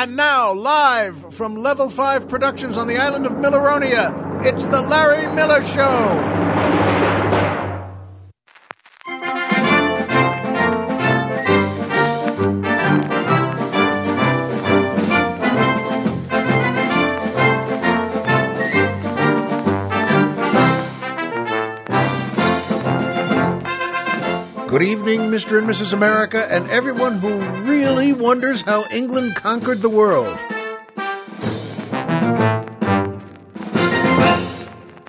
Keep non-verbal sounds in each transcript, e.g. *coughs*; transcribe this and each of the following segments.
And now, live from Level 5 Productions on the island of Milleronia, it's The Larry Miller Show. Good evening, Mr. and Mrs. America, and everyone who really wonders how England conquered the world.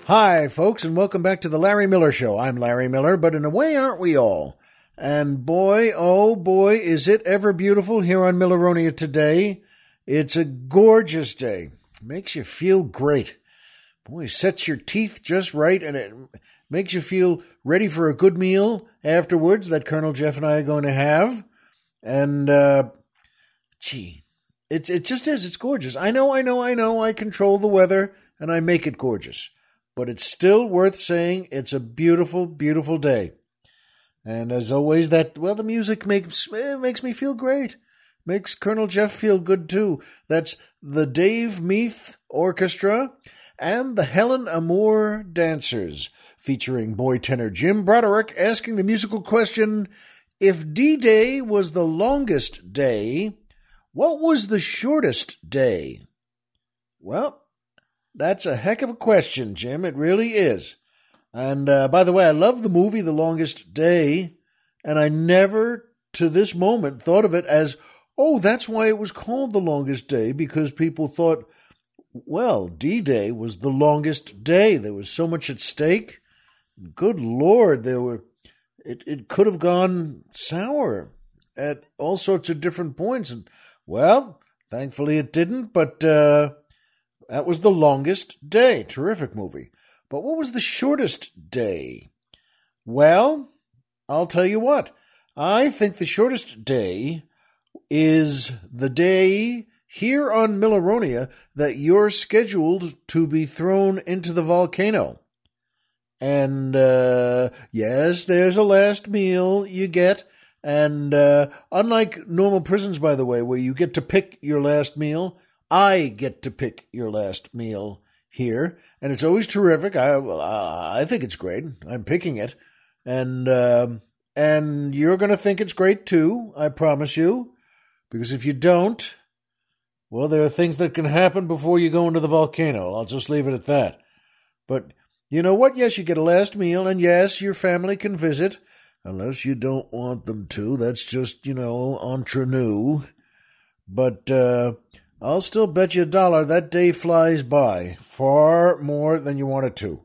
Hi, folks, and welcome back to the Larry Miller Show. I'm Larry Miller, but in a way, aren't we all? And boy, oh boy, is it ever beautiful here on Milleronia today. It's a gorgeous day. Makes you feel great. Boy, sets your teeth just right, and it makes you feel ready for a good meal afterwards that Colonel Jeff and I are going to have. And, uh, gee, it, it just is. It's gorgeous. I know, I know, I know. I control the weather and I make it gorgeous. But it's still worth saying it's a beautiful, beautiful day. And as always, that, well, the music makes, makes me feel great. Makes Colonel Jeff feel good too. That's the Dave Meath Orchestra and the Helen Amour Dancers featuring boy tenor Jim Broderick asking the musical question If D Day was the longest day, what was the shortest day? Well, that's a heck of a question, Jim. It really is. And uh, by the way, I love the movie The Longest Day, and I never to this moment thought of it as, oh, that's why it was called The Longest Day, because people thought, well, D Day was the longest day. There was so much at stake good lord, there were it, it could have gone sour at all sorts of different points. And well, thankfully it didn't, but uh, that was the longest day. Terrific movie. But what was the shortest day? Well, I'll tell you what. I think the shortest day is the day here on Milleronia that you're scheduled to be thrown into the volcano. And uh, yes, there's a last meal you get. And uh, unlike normal prisons, by the way, where you get to pick your last meal, I get to pick your last meal here, and it's always terrific. I I think it's great. I'm picking it, and uh, and you're to think it's great too. I promise you, because if you don't, well, there are things that can happen before you go into the volcano. I'll just leave it at that. But you know what? Yes, you get a last meal, and yes, your family can visit, unless you don't want them to. That's just, you know, entre nous. But uh, I'll still bet you a dollar that day flies by far more than you want it to.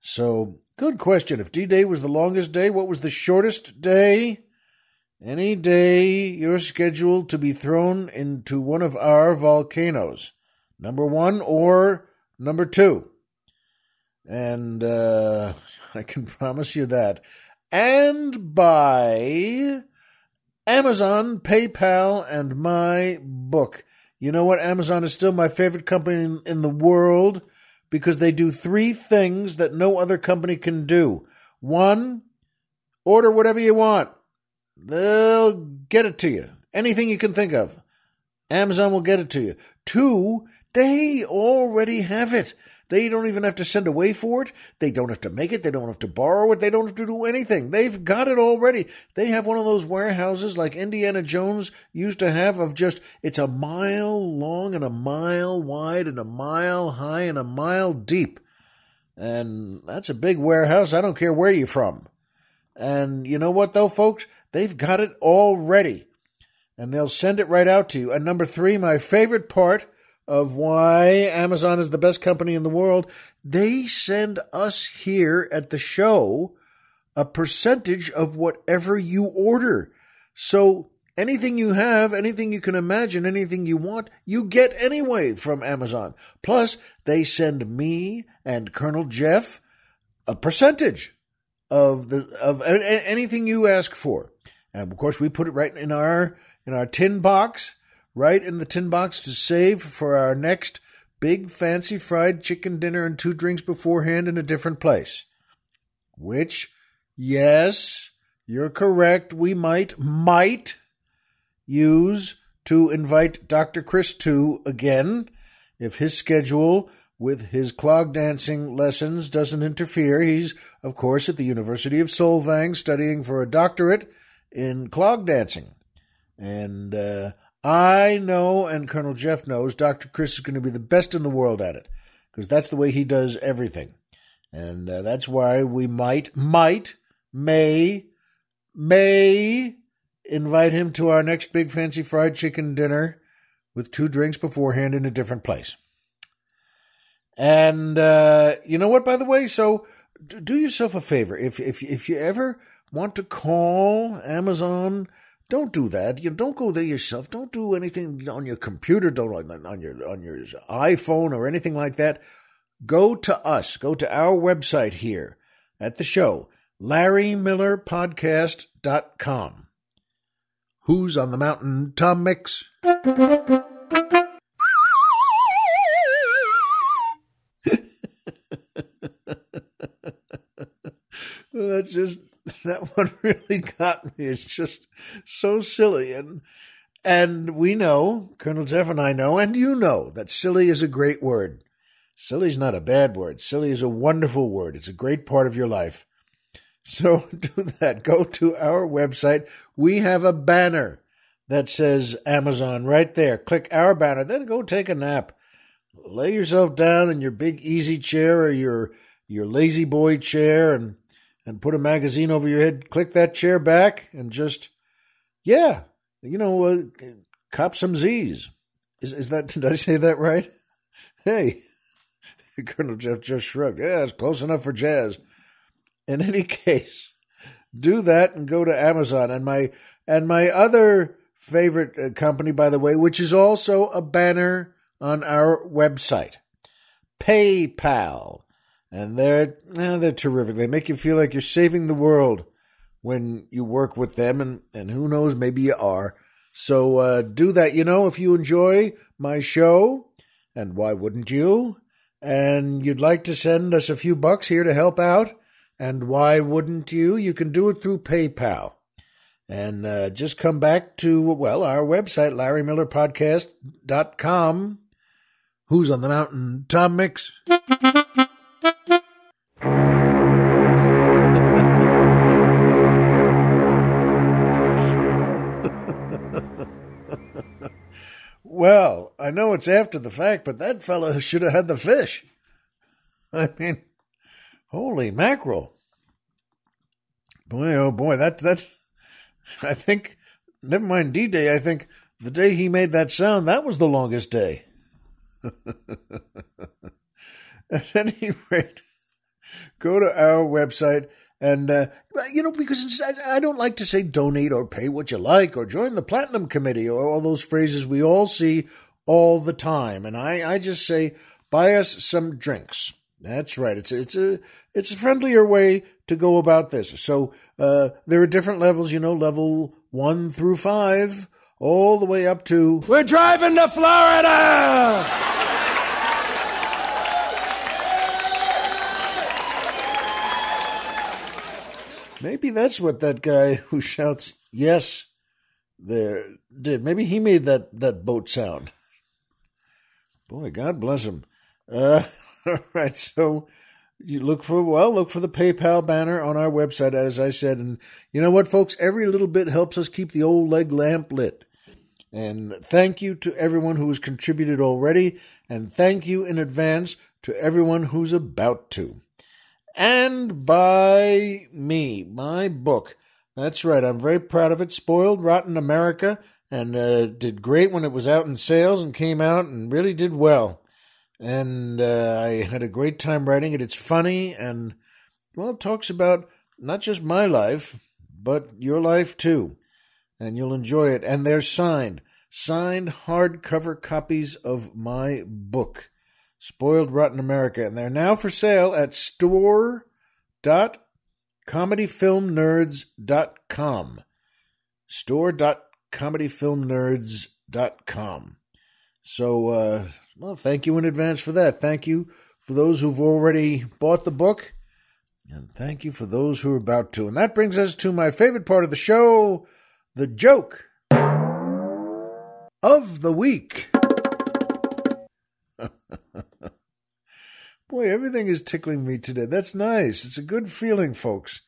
So, good question. If D Day was the longest day, what was the shortest day? Any day you're scheduled to be thrown into one of our volcanoes. Number one or number two. And uh, *laughs* I can promise you that. And by Amazon, PayPal, and my book. You know what? Amazon is still my favorite company in, in the world because they do three things that no other company can do. One, order whatever you want. They'll get it to you. Anything you can think of. Amazon will get it to you. Two, they already have it. They don't even have to send away for it. They don't have to make it. They don't have to borrow it. They don't have to do anything. They've got it already. They have one of those warehouses like Indiana Jones used to have of just, it's a mile long and a mile wide and a mile high and a mile deep. And that's a big warehouse. I don't care where you're from. And you know what though, folks? They've got it all ready And they'll send it right out to you. And number three, my favorite part, of why Amazon is the best company in the world, they send us here at the show a percentage of whatever you order. So anything you have, anything you can imagine, anything you want, you get anyway from Amazon. Plus, they send me and Colonel Jeff a percentage of the of anything you ask for. And of course, we put it right in our in our tin box right in the tin box to save for our next big fancy fried chicken dinner and two drinks beforehand in a different place. Which, yes, you're correct, we might, might use to invite Dr. Chris to again if his schedule with his clog dancing lessons doesn't interfere. He's, of course, at the University of Solvang studying for a doctorate in clog dancing. And uh, I know, and Colonel Jeff knows, Dr. Chris is going to be the best in the world at it because that's the way he does everything. And uh, that's why we might, might, may, may invite him to our next big fancy fried chicken dinner with two drinks beforehand in a different place. And uh, you know what? By the way, so do yourself a favor. If if if you ever want to call Amazon, don't do that. You don't go there yourself. Don't do anything on your computer. Don't on your on your iPhone or anything like that. Go to us. Go to our website here at the show, LarryMillerPodcast.com. Who's on the mountain? Tom Mix. That's just *laughs* that one really got me. It's just so silly and and we know, Colonel Jeff and I know, and you know that silly is a great word. Silly's not a bad word. Silly is a wonderful word. It's a great part of your life. So *laughs* do that. Go to our website. We have a banner that says Amazon right there. Click our banner. Then go take a nap. Lay yourself down in your big easy chair or your your lazy boy chair and and put a magazine over your head, click that chair back, and just, yeah, you know, uh, cop some Z's. Is is that? *laughs* Did I say that right? Hey, *laughs* Colonel Jeff just shrugged. Yeah, it's close enough for jazz. In any *laughs* case, do that and go to Amazon. And my and my other favorite uh, company, by the way, which is also a banner on our website, PayPal and they're eh, they're terrific. They make you feel like you're saving the world when you work with them, and and who knows, maybe you are. So uh, do that. You know, if you enjoy my show, and why wouldn't you? And you'd like to send us a few bucks here to help out, and why wouldn't you? You can do it through PayPal. And uh, just come back to, well, our website, LarryMillerPodcast.com. Who's on the mountain? Tom Mix. Well, I know it's after the fact, but that fellow *laughs* should have had the fish. I mean, holy mackerel. Boy, oh boy, that, that, *laughs* I think, never mind D Day, I think the day he made that sound, that was the longest day. *laughs* At any rate, go to our website and, uh, you know, because I don't like to say donate or pay what you like or join the platinum committee or all those phrases we all see all the time. And I, I just say, buy us some drinks. That's right. It's, it's a, it's a friendlier way to go about this. So, uh, there are different levels, you know, level one through five, all the way up to, we're driving to Florida! Maybe that's what that guy who shouts yes there did. Maybe he made that, that boat sound. Boy, God bless him. Uh, *laughs* all right, so you look for well, look for the PayPal banner on our website, as I said, and you know what, folks, every little bit helps us keep the old leg lamp lit. And thank you to everyone who has contributed already, and thank you in advance to everyone who's about to and by me, my book. That's right, I'm very proud of it. Spoiled Rotten America, and uh, did great when it was out in sales and came out and really did well. And uh, I had a great time writing it. It's funny and, well, it talks about not just my life, but your life too. And you'll enjoy it. And they're signed, signed hardcover copies of my book. Spoiled Rotten America, and they're now for sale at store.comedyfilmnerds.com. Store.comedyfilmnerds.com. So, uh, well, thank you in advance for that. Thank you for those who've already bought the book, and thank you for those who are about to. And that brings us to my favorite part of the show the joke of the week. *laughs* Boy, everything is tickling me today. That's nice. It's a good feeling, folks.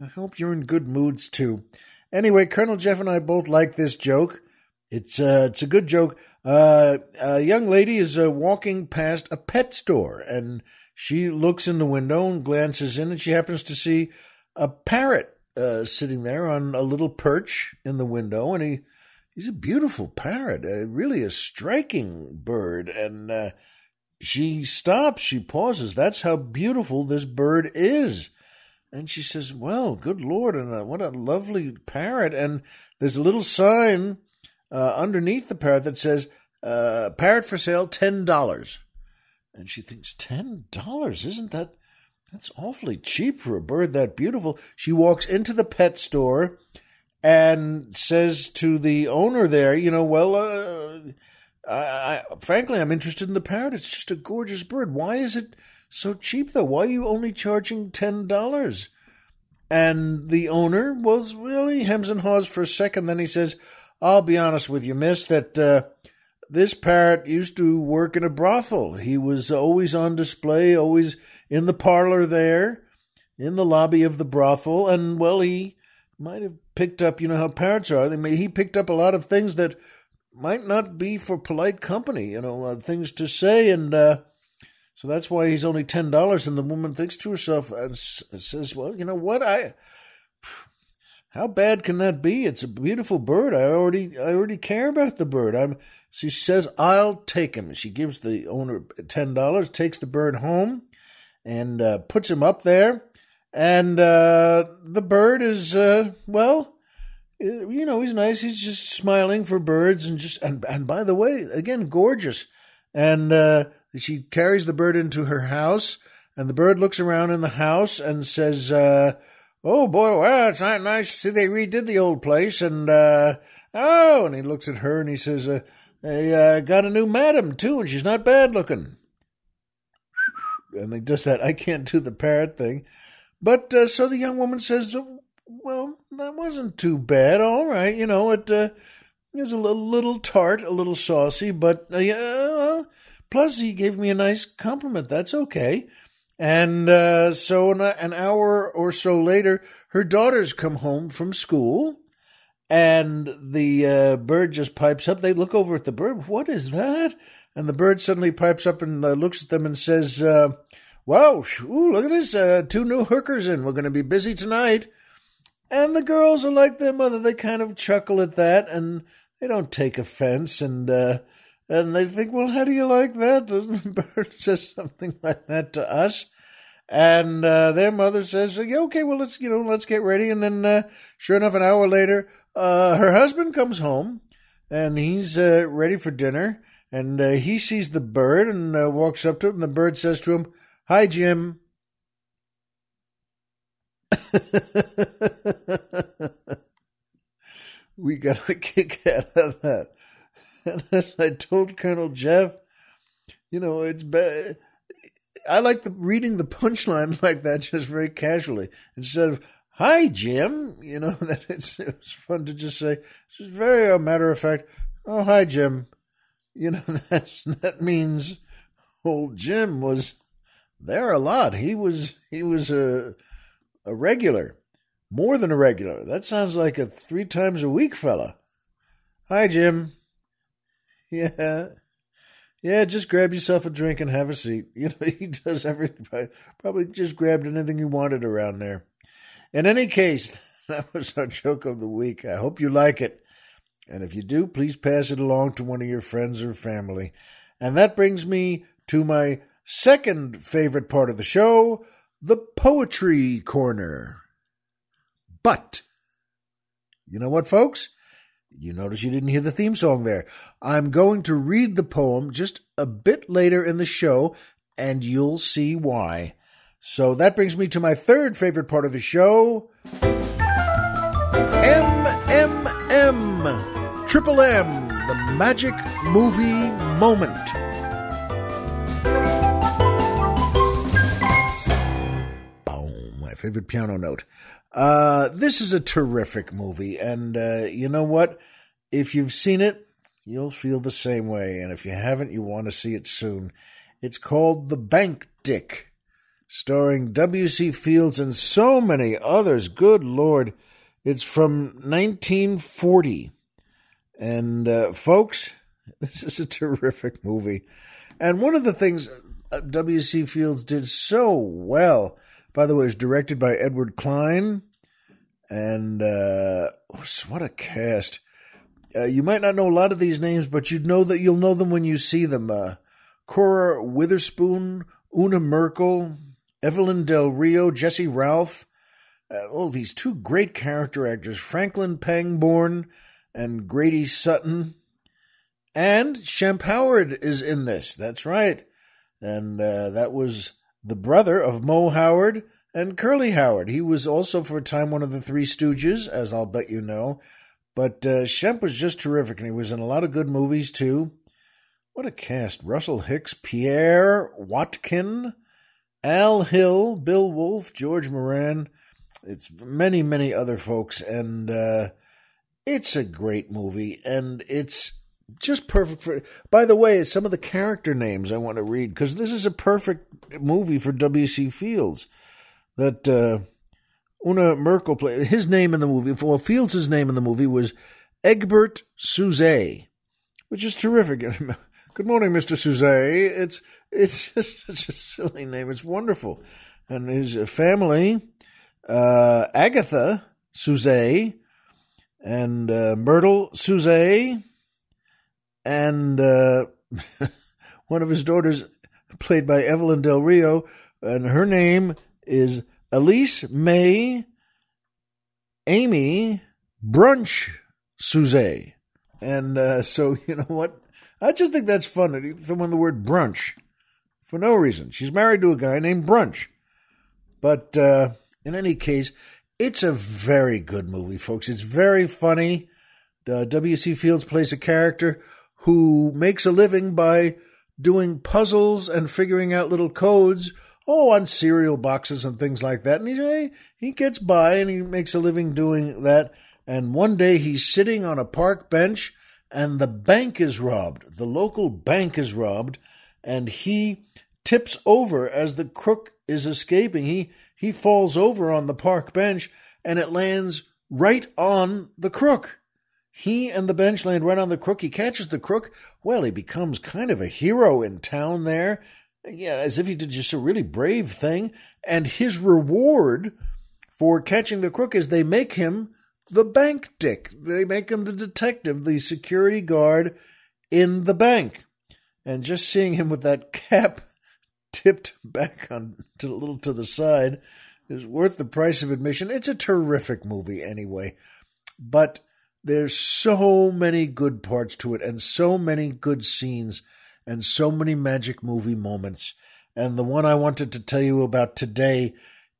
I hope you're in good moods too. Anyway, Colonel Jeff and I both like this joke. It's uh, it's a good joke. Uh, a young lady is uh, walking past a pet store, and she looks in the window and glances in, and she happens to see a parrot uh, sitting there on a little perch in the window, and he he's a beautiful parrot, uh, really a striking bird, and uh, she stops, she pauses. That's how beautiful this bird is. And she says, Well, good Lord, and uh, what a lovely parrot. And there's a little sign uh, underneath the parrot that says, uh, Parrot for sale, $10. And she thinks, $10? Isn't that? That's awfully cheap for a bird that beautiful. She walks into the pet store and says to the owner there, you know, well, uh, I, I, frankly, I'm interested in the parrot. It's just a gorgeous bird. Why is it so cheap, though? Why are you only charging ten dollars? And the owner was really hems and haws for a second. Then he says, "I'll be honest with you, Miss, that uh, this parrot used to work in a brothel. He was always on display, always in the parlor there, in the lobby of the brothel, and well, he." Might have picked up, you know how parrots are. They may, he picked up a lot of things that might not be for polite company, you know, uh, things to say, and uh, so that's why he's only ten dollars. And the woman thinks to herself and says, "Well, you know what? I how bad can that be? It's a beautiful bird. I already I already care about the bird. I'm." She says, "I'll take him." She gives the owner ten dollars, takes the bird home, and uh, puts him up there. And uh, the bird is uh, well you know, he's nice. He's just smiling for birds and just and and by the way, again, gorgeous. And uh, she carries the bird into her house, and the bird looks around in the house and says, uh, "Oh boy, well, it's not nice to see they redid the old place." And uh, oh, and he looks at her and he says, "They uh, got a new madam too, and she's not bad looking." And they just that I can't do the parrot thing, but uh, so the young woman says, well, that wasn't too bad. All right, you know, it uh, is a little, little tart, a little saucy, but uh, yeah, plus he gave me a nice compliment. That's okay. And uh, so an hour or so later, her daughters come home from school, and the uh, bird just pipes up. They look over at the bird. What is that? And the bird suddenly pipes up and uh, looks at them and says, "Wow, ooh, look at this! Uh, two new hookers in. We're going to be busy tonight." And the girls are like their mother. They kind of chuckle at that and they don't take offense. And, uh, and they think, well, how do you like that? *laughs* Doesn't Bert says something like that to us? And uh, their mother says, yeah, okay, well, let's, you know, let's get ready. And then, uh, sure enough, an hour later, uh, her husband comes home and he's uh, ready for dinner. And uh, he sees the bird and uh, walks up to it. And the bird says to him, Hi, Jim. *laughs* we got a kick out of that. And as *laughs* I told Colonel Jeff, you know, it's bad. I like the reading the punchline *laughs* like that just very casually instead of "Hi, Jim." You know that it's it's fun to just say. It's very a matter of fact. Oh, hi, Jim. You know that's that means old Jim was there a lot. He was he was a a regular, more than a regular. That sounds like a three times a week fella. Hi, Jim. *laughs* Yeah. Yeah, just grab yourself a drink and have a seat. *laughs* You know, he does everything. Probably just grabbed anything he wanted around there. In any case, *laughs* that was our joke of the week. I hope you like it. And if you do, please pass it along to one of your friends or family. And that brings me to my second favorite part of the show the Poetry Corner. But, you know what, folks? You notice you didn't hear the theme song there. I'm going to read the poem just a bit later in the show, and you'll see why. So that brings me to my third favorite part of the show MMM Triple M, the Magic Movie Moment. Favorite piano note. Uh, this is a terrific movie, and uh, you know what? If you've seen it, you'll feel the same way. And if you haven't, you want to see it soon. It's called The Bank Dick, starring W.C. Fields and so many others. Good Lord. It's from 1940. And, uh, folks, *laughs* this is a terrific movie. And one of the things uh, W.C. Fields did so well, by the way, is directed by Edward Cline. And uh, what a cast! Uh, you might not know a lot of these names, but you'd know that you'll know them when you see them. Uh, Cora Witherspoon, Una Merkel, Evelyn Del Rio, Jessie Ralph. Uh, oh, these two great character actors, Franklin Pangborn and Grady Sutton. And Shemp Howard is in this. That's right. And uh, that was the brother of Moe Howard and Curly Howard. He was also for a time one of the Three Stooges, as I'll bet you know. But uh, Shemp was just terrific, and he was in a lot of good movies too. What a cast! Russell Hicks, Pierre Watkin, Al Hill, Bill Wolfe, George Moran. It's many, many other folks, and uh, it's a great movie, and it's just perfect for. By the way, some of the character names I want to read because this is a perfect movie for W.C. Fields. That uh, Una Merkel played his name in the movie. Well, Fields' name in the movie was Egbert Sousé, which is terrific. *laughs* Good morning, Mr. Sousé. It's it's *laughs* just such a silly name. It's wonderful. And his family, uh, Agatha Sousé and uh, Myrtle Sousé and uh, *laughs* one of his daughters, played by Evelyn Del Rio, and her name is Elise May Amy Brunch Sousé. And uh, so, *laughs* you know what? I just think that's fun. Throw in the word brunch for no reason. She's married to a guy named Brunch. But uh, in any case, it's a very good movie, folks. It's very funny. Uh, W.C. Fields plays a character who makes a living by doing puzzles and figuring out little codes, oh, on cereal boxes and things like that. And he, he gets by and he makes a living doing that. And one day he's sitting on a park bench and the bank is robbed. The local bank is robbed and he tips over as the crook is escaping. He, he falls over on the park bench and it lands right on the crook. He and the benchland run on the crook. He catches the crook. Well, he becomes kind of a hero in town there. Yeah, as if he did just a really brave thing. And his reward for catching the crook is they make him the bank dick. They make him the detective, the security guard in the bank. And just seeing him with that cap *laughs* tipped back on to a little to the side is worth the price of admission. It's a terrific movie anyway. But there's so many good parts to it and so many good scenes and so many magic movie moments. And the one I wanted to tell you about today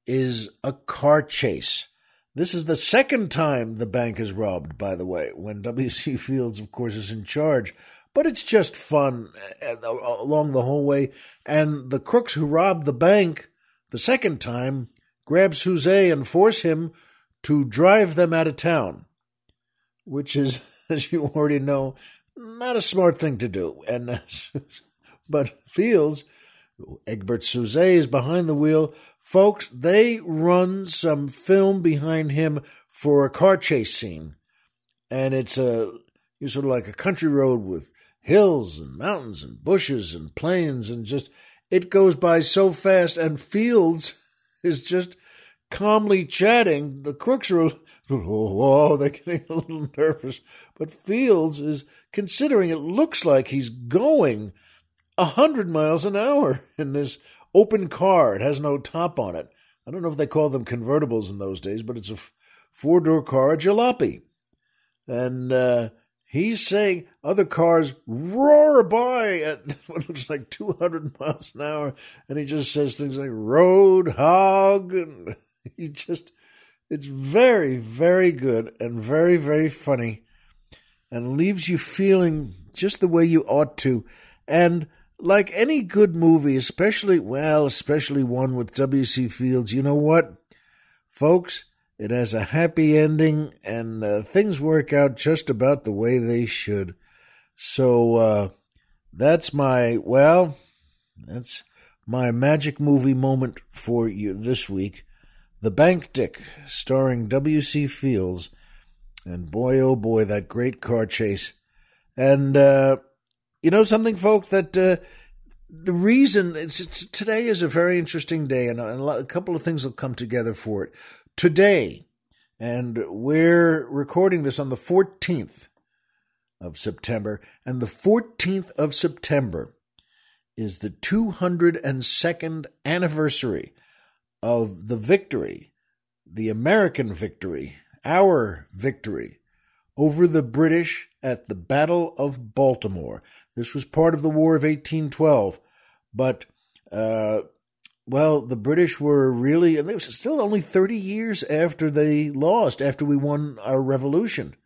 is a car chase. This is the second time the bank is robbed, by the way, when *laughs* W.C. Fields, of course, is in charge. But it's just fun uh, along the whole way. And the crooks who robbed the bank the second time grab Sousé and force him to drive them out of town which is, *laughs* as you already know, not a smart thing to do. And *laughs* but Fields, Egbert Sousé is behind the wheel. Folks, they run some film behind him for a car chase scene, and it's a you sort of like a country road with hills and mountains and bushes and plains and just it goes by so fast. And Fields *laughs* is just calmly chatting. The crooks are *laughs* whoa, they're getting a little nervous. But Fields is considering it looks like he's going a hundred miles an hour *laughs* in this open car. It has no top on it. I don't know if they called them convertibles in those days, but it's a four door car, a jalopy. And uh, he's saying other cars roar by at *laughs* what looks like 200 miles an hour. And he just says things like road hog. And *laughs* he just it's very, very good and very, very funny and leaves you feeling just the way you ought to. And like any good movie, especially, well, especially one with W.C. Fields, you know what? Folks, it has a happy ending and uh, things work out just about the way they should. So uh, that's my, well, that's my magic movie moment for you this week. The Bank Dick, starring W.C. Fields. And boy, oh boy, that great car chase. And, uh, you know something, folks, that uh, the reason it's, today is a very interesting day, and a, a couple of things will come together for it. Today, and we're recording this on the 14th of September, and the 14th of September is the 202nd anniversary of the victory, the American victory, our victory over the British at the Battle of Baltimore. This was part of the War of 1812, but, uh, well, the British were really, and it was still only 30 years after they lost, after we won our revolution.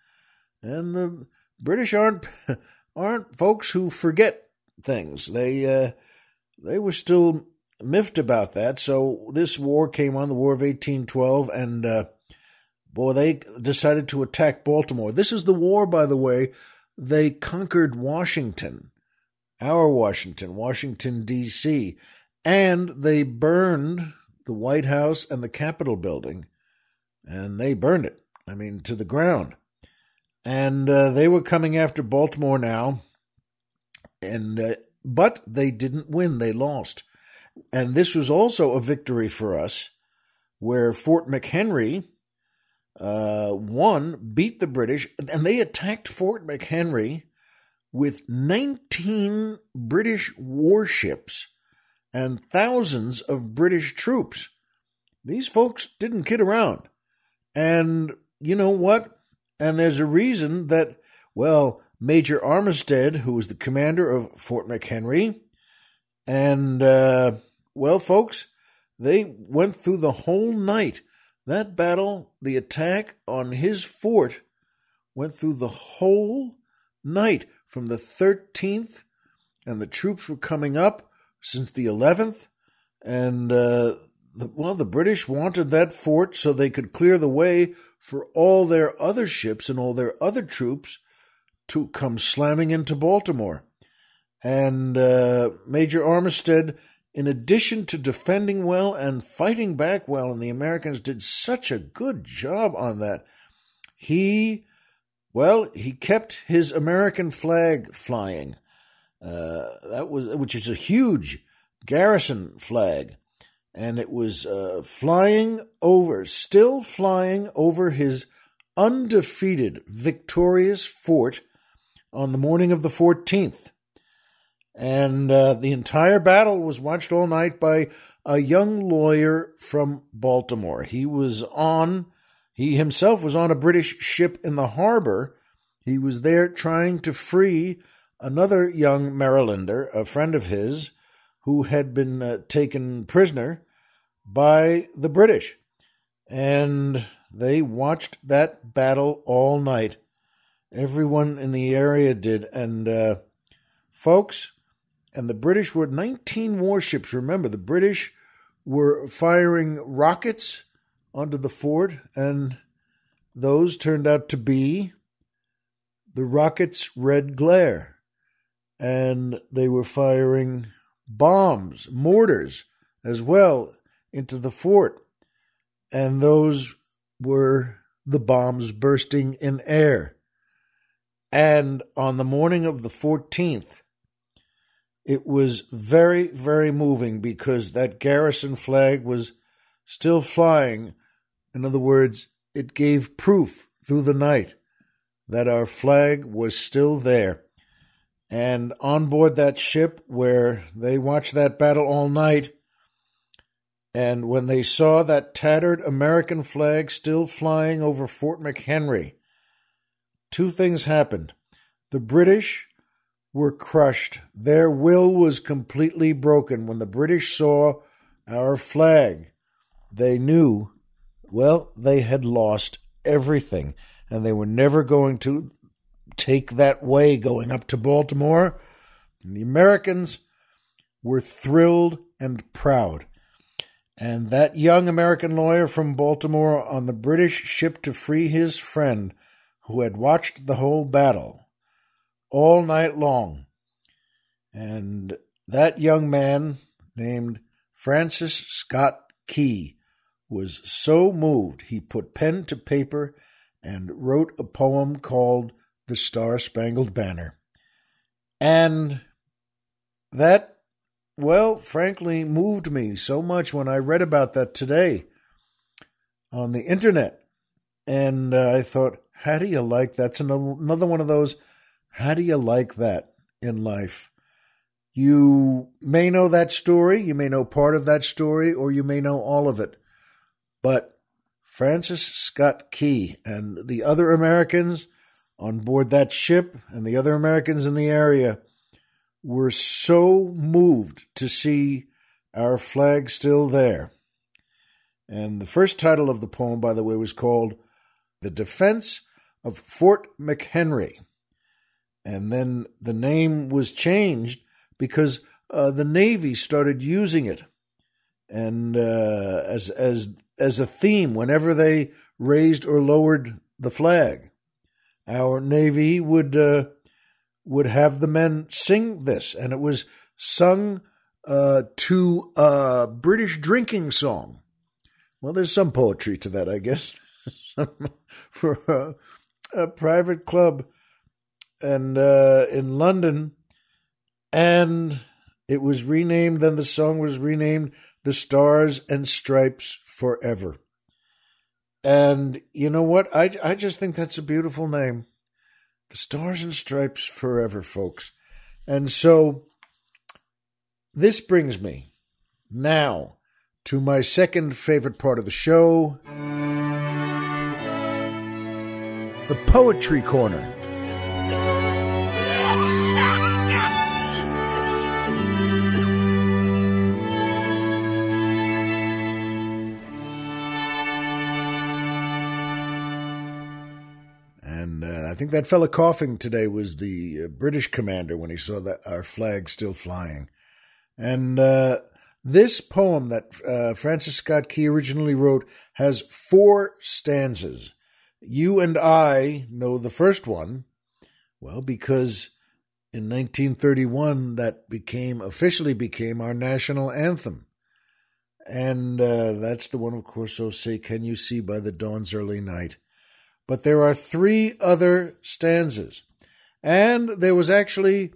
And the British aren't, *laughs* aren't folks who forget things. They, uh, they were still miffed about that. So this war came on, the War of 1812, and, uh, boy, they decided to attack Baltimore. This is the war, by the way, they conquered Washington, our Washington, Washington, D.C., and they burned the White House and the Capitol building, and they burned it, I mean, to the ground. And uh, they were coming after Baltimore now, and uh, but they didn't win, they lost. And this was also a victory for us, where Fort McHenry uh, one beat the British, and they attacked Fort McHenry with 19 British warships and thousands of British troops. These folks didn't kid around. And you know what? And there's a reason that, well, Major Armistead, who was the commander of Fort McHenry, and, uh, well, folks, they went through the whole night that battle, the attack on his fort, went through the whole night from the 13th, and the troops were coming up since the 11th. And, uh, the, well, the British wanted that fort so they could clear the way for all their other ships and all their other troops to come slamming into Baltimore. And uh, Major Armistead in addition to defending well and fighting back well, and the Americans did such a good job on that, he, well, he kept his American flag flying. Uh, that was, which is a huge garrison flag, and it was uh, flying over, still flying over his undefeated, victorious fort on the morning of the 14th. And uh, the entire battle was watched all night by a young lawyer from Baltimore. He was on, he himself was on a British ship in the harbor. He was there trying to free another young Marylander, a friend of his, who had been uh, taken prisoner by the British. And they watched that battle all night. Everyone in the area did. And, uh, folks, and the British were 19 warships. Remember, the British were firing rockets onto the fort, and those turned out to be the rockets' red glare. And they were firing bombs, mortars as well into the fort. And those were the bombs bursting in air. And on the morning of the 14th, it was very, very moving because that garrison flag was still flying. In other words, it gave proof through the night that our flag was still there. And on board that ship, where they watched that battle all night, and when they saw that tattered American flag still flying over Fort McHenry, two things happened. The British were crushed. Their will was completely broken. When the British saw our flag, they knew, well, they had lost everything and they were never going to take that way going up to Baltimore. And the Americans were thrilled and proud. And that young American lawyer from Baltimore on the British ship to free his friend, who had watched the whole battle, all night long. And that young man named Francis Scott Key was so moved he put pen to paper and wrote a poem called The Star Spangled Banner. And that, well, frankly, moved me so much when I read about that today on the internet. And uh, I thought, how do you like that's another one of those how do you like that in life? You may know that story, you may know part of that story, or you may know all of it. But Francis Scott Key and the other Americans on board that ship and the other Americans in the area were so moved to see our flag still there. And the first title of the poem, by the way, was called The Defense of Fort McHenry and then the name was changed because uh, the Navy started using it, and uh, as as as a theme whenever they raised or lowered the flag, our Navy would uh, would have the men sing this, and it was sung uh, to a British drinking song. Well, there's some poetry to that, I guess. *laughs* For a, a private club and uh, in London, and it was renamed. Then the song was renamed "The Stars and Stripes Forever." And you know what? I I just think that's a beautiful name, "The Stars and Stripes Forever," folks. And so, this brings me now to my second favorite part of the show. The Poetry Corner. Think that fellow coughing today was the uh, British commander when he saw that our flag still flying. And uh, this poem that uh, Francis Scott Key originally wrote has four stanzas. You and I know the first one, well, because in 1931 that became officially became our national anthem. And uh, that's the one, of course, oh say, can you see by the dawn's early night? But there are three other stanzas. And there was actually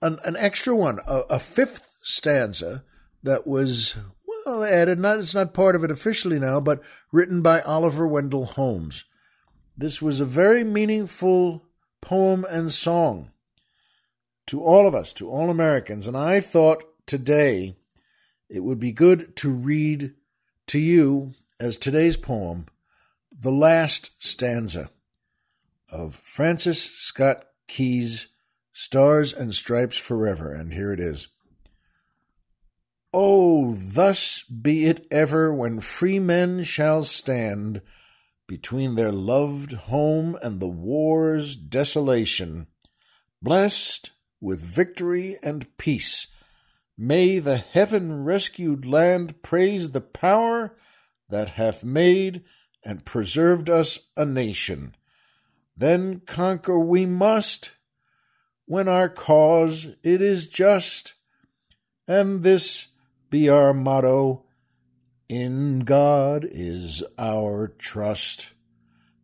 an, an extra one, a, a, fifth stanza that was, well, added. Not, it's not part of it officially now, but written by Oliver Wendell Holmes. This was a very meaningful poem and song to all of us, to all Americans. And I thought today it would be good to read to you as today's poem the last stanza of Francis Scott Key's Stars and Stripes Forever, and here it is. Oh, thus be it ever when free men shall stand between their loved home and the war's desolation, blessed with victory and peace. May the heaven rescued land praise the power that hath made and preserved us a nation. Then conquer we must, when our cause it is just, and this be our motto In God is our trust.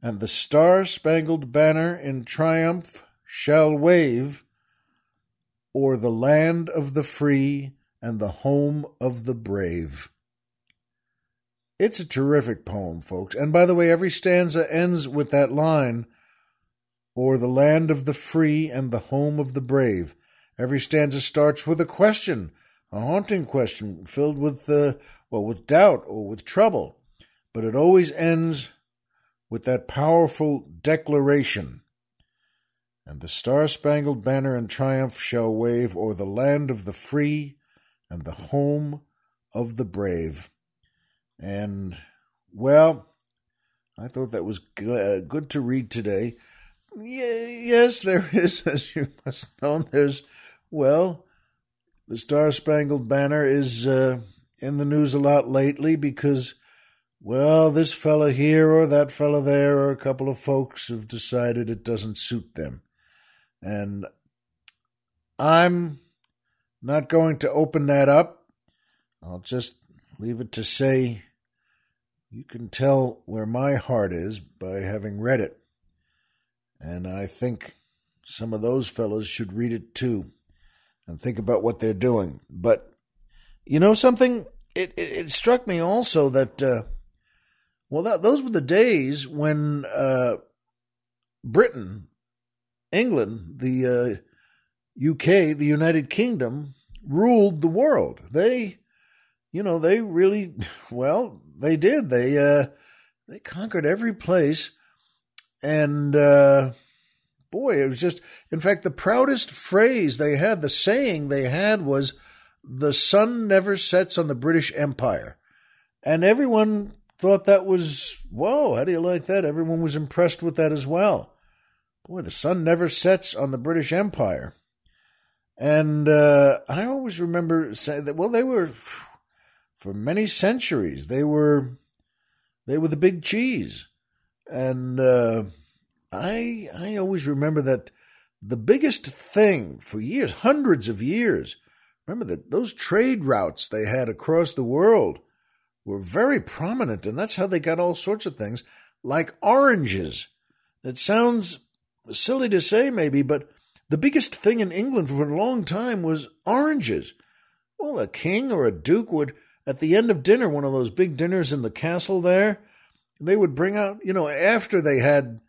And the star spangled banner in triumph shall wave o'er the land of the free and the home of the brave. It's a terrific poem, folks. And by the way, every stanza ends with that line, or the land of the free and the home of the brave. Every stanza starts with a question, a haunting question filled with, uh, well, with doubt or with trouble. But it always ends with that powerful declaration. And the star spangled banner in triumph shall wave o'er the land of the free and the home of the brave. And, well, I thought that was uh, good to read today. yes, there *laughs* is, as you must know, there's, well, the Star Spangled Banner is uh, in the news a lot lately because, well, this fella here or that fella there or a couple of folks have decided it doesn't suit them. And I'm not going to open that up. I'll just leave it to say you can tell where my heart is by having read it. And I think some of those fellows should read it too and think about what they're doing. But you know something? It, it, it struck me also that, uh, well, that, those were the days when uh, Britain, England, the uh, UK, the United Kingdom ruled the world. They, you know, they really, *laughs* well, they did. They, uh, they conquered every place. And, uh, boy, it was just, in fact, the proudest phrase they had, the saying they had was, the sun never sets on the British Empire. And everyone thought that was, whoa, how do you like that? Everyone was impressed with that as well. Boy, the sun never sets on the British Empire. And uh, I always remember saying that, well, they were, for many centuries, they were, they were the big cheese. And uh, I, I always remember that the biggest thing for years, hundreds of years, remember that those trade routes they had across the world were very prominent, and that's how they got all sorts of things, like oranges. It sounds silly to say, maybe, but the biggest thing in England for a long time was oranges. Well, a king or a duke would, at the end of dinner, one of those big dinners in the castle there, they would bring out, you know, after they had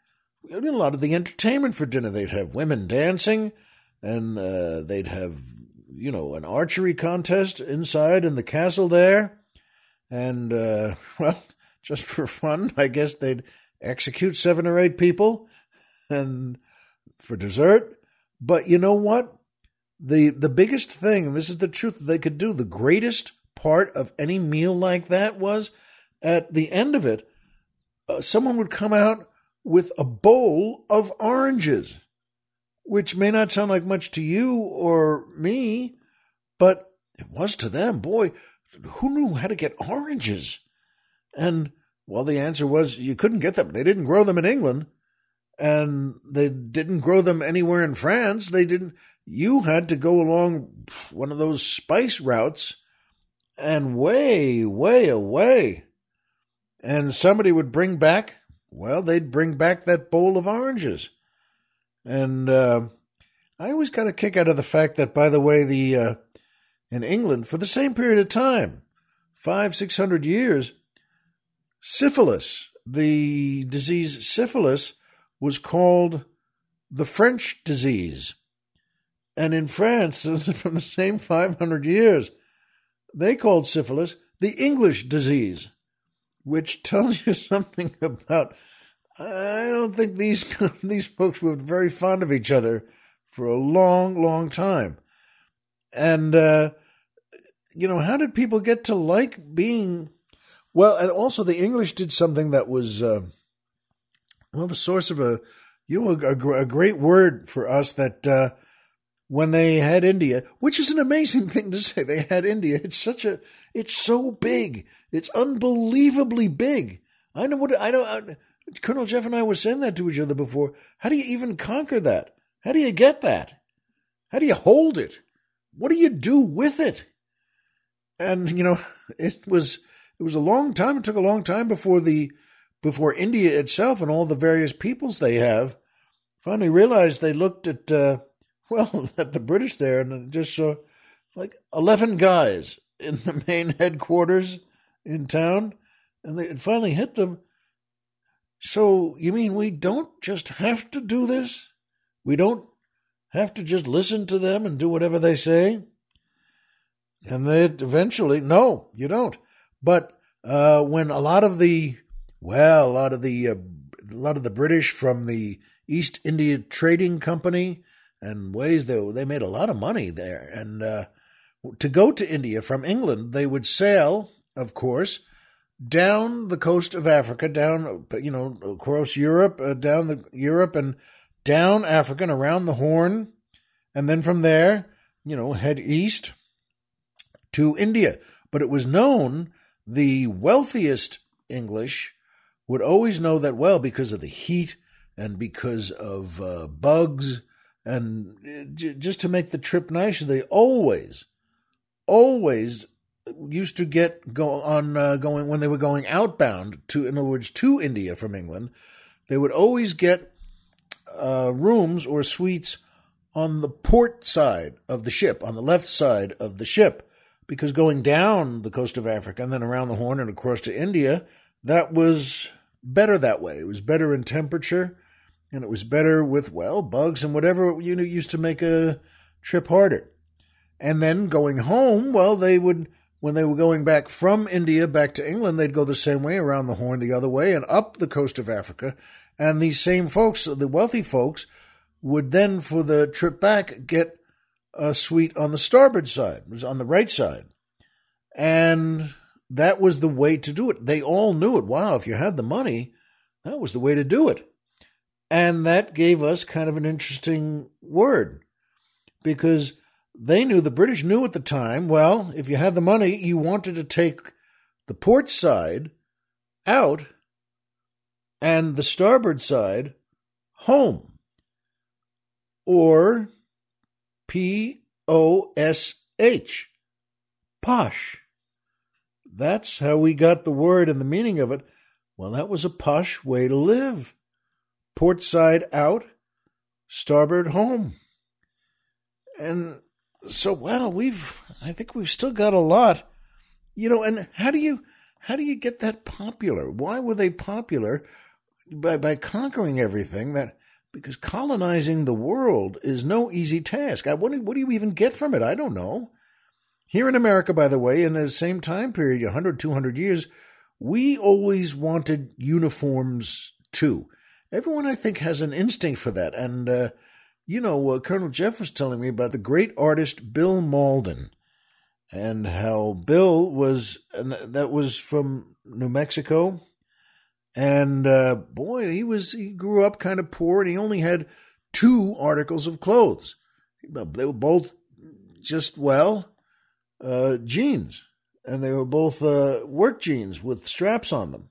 a lot of the entertainment for dinner, they'd have women dancing, and uh, they'd have, you know, an archery contest inside in the castle there. And, uh, *laughs* well, just for fun, I guess they'd execute seven or eight people and for dessert. But you know what? The the biggest thing, and this is the truth they could do, the greatest part of any meal like that was at the end of it, uh, someone would come out with a bowl of oranges, which may not sound like much to you or me, but it was to them. Boy, who knew how to get oranges? And well, the answer was you couldn't get them. They didn't grow them in England, and they didn't grow them anywhere in France. They didn't. You had to go along one of those spice routes and way, way away. And somebody would bring back, well, they'd bring back that bowl of oranges. And uh, I always got a kick out of the fact that, by the way, the uh, in England for the same period of time, five, six hundred years, syphilis, the disease syphilis, was called the French disease. And in France, *laughs* from the same 500 years, they called syphilis the English disease, which *laughs* tells you something about. I don't think these *laughs* these folks were very fond of each other for a long, long time. And uh, you know, how did people get to like being? Well, and also the English did something that was, uh, well, the source of a, you know, a, a great word for us that uh, when they had India, which is an amazing *laughs* thing to say, they had India. It's such a, it's so big. It's unbelievably big. I know what I know. I, Colonel Jeff and I were saying that to each other before. How do you even conquer that? How do you get that? How do you hold it? What do you do with it? and you know *laughs* it was it was a long time. It took a long time before the before India itself and all the various peoples they have finally realized they looked at uh, well *laughs* the British there and just saw like eleven guys in the main *laughs* headquarters in town, and they, it finally hit them. So you mean we don't just have to do this? We don't have to just listen to them and do whatever they say? And they eventually, no, you don't. But uh, when a lot of the, well, a lot of the, uh, a lot of the British from the East India Trading Company and ways they they made a lot of money there. And uh, to go to India from England, they would sail, of course, down the coast of Africa, down you know across Europe, uh, down the Europe and down Africa and around the Horn, and then from there, you know, head east to India. But it was known the wealthiest English would always know that well because of the heat and because of uh, bugs and uh, just to make the trip nicer, they always, always used to get go on uh, going when they were going outbound to, in other words, to India from England. They would always get uh, rooms or suites on the port side of the ship, on the left side of the ship, because going down the coast of Africa and then around the Horn and across to India, that was better that way. It was better in temperature and it was better with, well, bugs and whatever you know used to make a trip harder. And then going home, well, they would, when they were going back from India back to England, they'd go the same way around the Horn the other way and up the coast of Africa. And these same folks, the wealthy folks, would then, for the trip back, get a suite on the starboard side, was on the right side. And that was the way to do it. They all knew it. Wow, if you had the money, that was the way to do it. And that gave us kind of an interesting word because they knew, the British knew at the time, well, if you had the money, you wanted to take the port side out and the starboard side home. Or P O S H, posh. That's how we got the word and the meaning of it. Well, that was a posh way to live. Port side out, starboard home. And so, well, we've, I think we've still got a lot, you know, and how do you, how do you get that popular? Why were they popular? By, by conquering everything that, because colonizing the world is no easy task. I, what, what do you even get from it? I don't know. Here in America, by the way, in the same time period, 100, 200 years, we always wanted uniforms too. Everyone, I think, has an instinct for that. And, uh, you know, uh, Colonel Jeff was telling me about the great artist Bill Mauldin and how Bill was, and that was from New Mexico. And uh, boy, he was he grew up kind of poor, and he only had two articles of clothes. They were both just well uh, jeans, and they were both uh, work jeans with straps on them.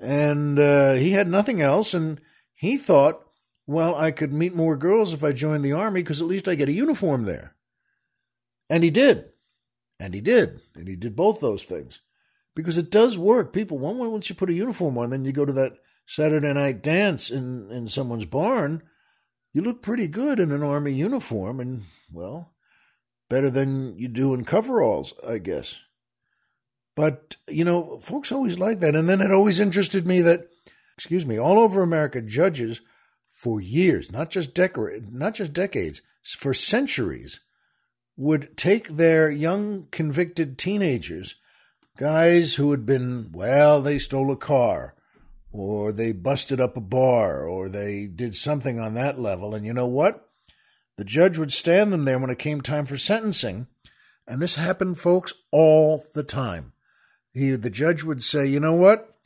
And uh, he had nothing else, and he thought, well, I could meet more girls if I joined the army because at least I get a uniform there. And he did, and he did, and he did both those things because it does work. People, one way once you put a uniform on, then you go to that Saturday night dance in in someone's barn, you look pretty good in an army uniform, and well, better than you do in coveralls, I guess. But, you know, folks always like that. And then it always interested me that, excuse me, all over America, judges for years, not just decor, not just decades, for centuries, would take their young convicted teenagers, guys who had been, well, they stole a car, or they busted up a bar, or they did something on that level. And you know what? The judge would stand them there when it came time for sentencing. And this happened, folks, all the time. He, the judge would say, you know what?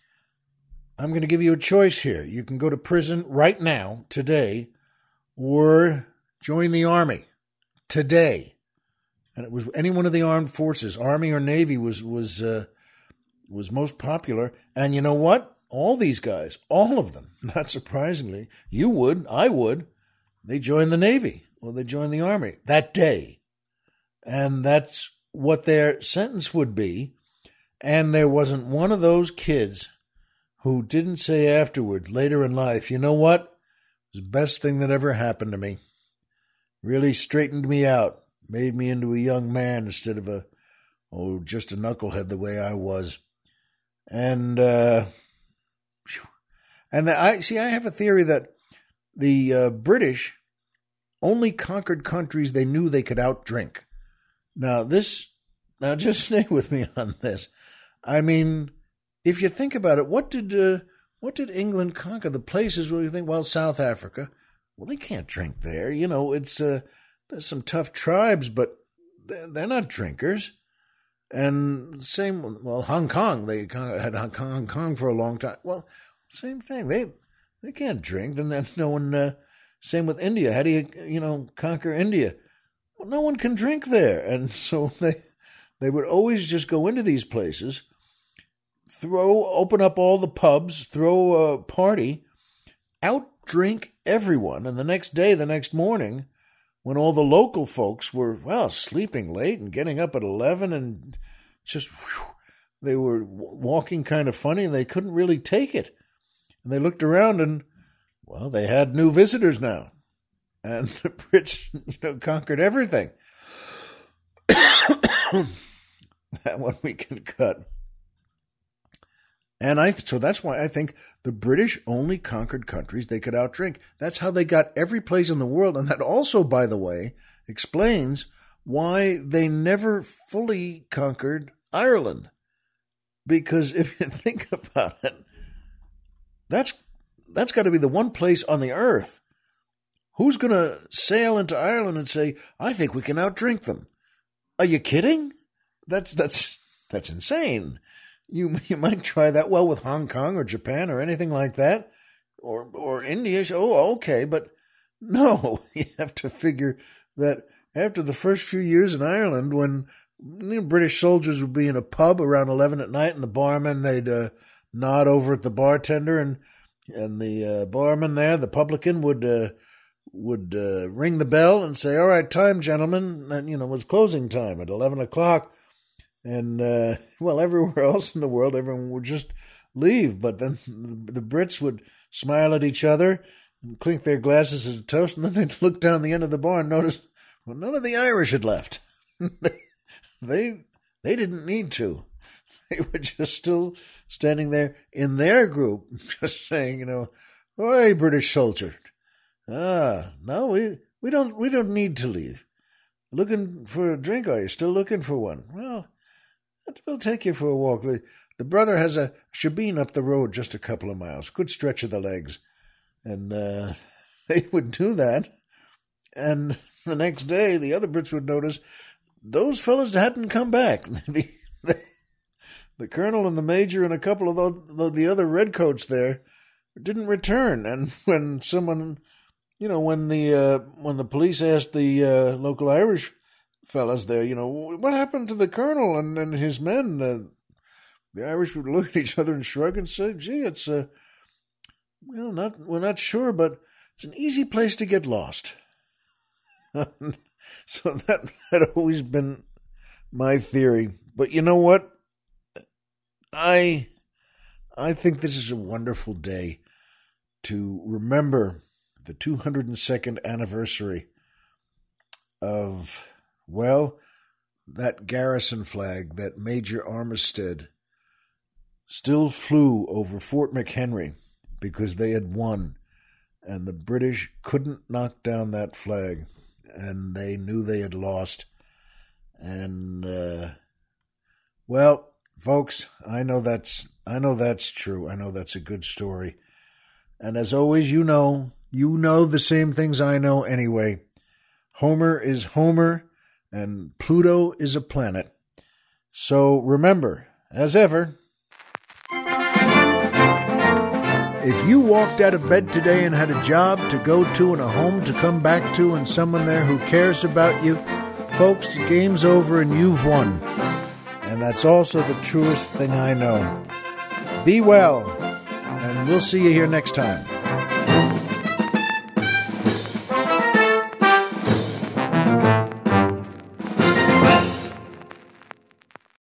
I'm going to give you a choice here. You can go to prison right now, today, or join the army today. And it was any one of the armed forces, army or navy, was was uh, was most popular. And you know what? All these guys, all of them, *laughs* not surprisingly, you would, I would, they joined the navy or they joined the army that day, and that's what their sentence would be and there wasn't one of those kids who didn't say afterwards, later in life, you know what? It was the best thing that ever happened to me. Really straightened me out, made me into a young man instead of a, oh, just a knucklehead the way I was. And, uh, and I see, I have a theory that the uh, British only conquered countries they knew they could outdrink. Now, this, now just *laughs* stay with me on this. I mean, if you think about it, what did uh, what did England conquer? The places where you think, well, South Africa. Well, they can't drink there. You know, it's uh, there's some tough tribes, but they're, not drinkers. And same, well, Hong Kong. They had Hong Kong for a long time. Well, same thing. They they can't drink. Then no one. Uh, same with India. How do you you know conquer India? Well, no one can drink there, and *laughs* so they they would always just go into these places throw, open up all the pubs, throw a party out outdrink everyone. And the next day, the next morning, when all the local folks were, well, sleeping late and getting up at 11 and just, whew, they were walking kind of funny and they couldn't really take it. And they looked around and, well, they had new visitors now. And *laughs* the Brits, you know, conquered everything. *coughs* that one we can cut. And I so that's why I think the British only conquered countries they could outdrink. That's how they got every place in the world, and that also, by the way, explains why they never fully conquered Ireland. Because if you *laughs* think about it, that's that's got to be the one place on the earth. Who's going to sail into Ireland and say, "I think we can outdrink them"? Are you kidding? That's that's that's insane. You *laughs* you might try that well with Hong Kong or Japan or anything like that, or or India. Oh, okay, but no, *laughs* you have to figure that after the first few years in Ireland, when you know, British soldiers would be in a pub around eleven at night, and the barman they'd uh, nod over at the bartender, and and the uh, barman there, the publican, would uh, would uh, ring the bell and say, "All right, time, gentlemen," and you know it was closing time at eleven o'clock and uh, *laughs* well, everywhere *laughs* else in the world, everyone would just leave. But then the Brits would smile at each other and clink their glasses as a toast, and then they'd look down the end of the bar and notice, well, none of the Irish had left. *laughs* they they didn't need to. They were just still standing there in their group, just saying, you know, "Hey, British soldier, ah, no, we we don't we don't need to leave." Looking for a drink? Are you still looking for one? Well, We'll take you for a walk. The, the brother has a shebeen up the road just a couple of miles. Good stretch of the legs. And uh, *laughs* they would do that. And the next day, the other Brits would notice those fellows hadn't come back. *laughs* the, the, the colonel and the major and a couple of the, the other redcoats there didn't return. And *laughs* when someone, you know, when the uh, when the police asked the uh, local Irish fellas there, you know, what happened to the colonel and, and his men? Uh, the Irish would look at each other and shrug and say, gee, it's, uh, well, not, we're not sure, but it's an easy place to get lost. *laughs* so that *laughs* had always been my theory. But you know what? I, I think this is a wonderful day to remember the 202nd anniversary of well, that garrison flag that Major Armistead still flew over Fort McHenry because they had won, and the British couldn't knock down that flag, and they knew they had lost. And uh, well, folks, I know that's I know that's true. I know that's a good story. And as always, you know, you know the same things I know anyway. Homer is Homer and Pluto is a planet. So remember, as ever, if you walked out of bed today and had a job to go to and a home to come back to and someone there who cares about you, folks, the game's over and you've won. And that's also the truest thing I know. Be well, and we'll see you here next time.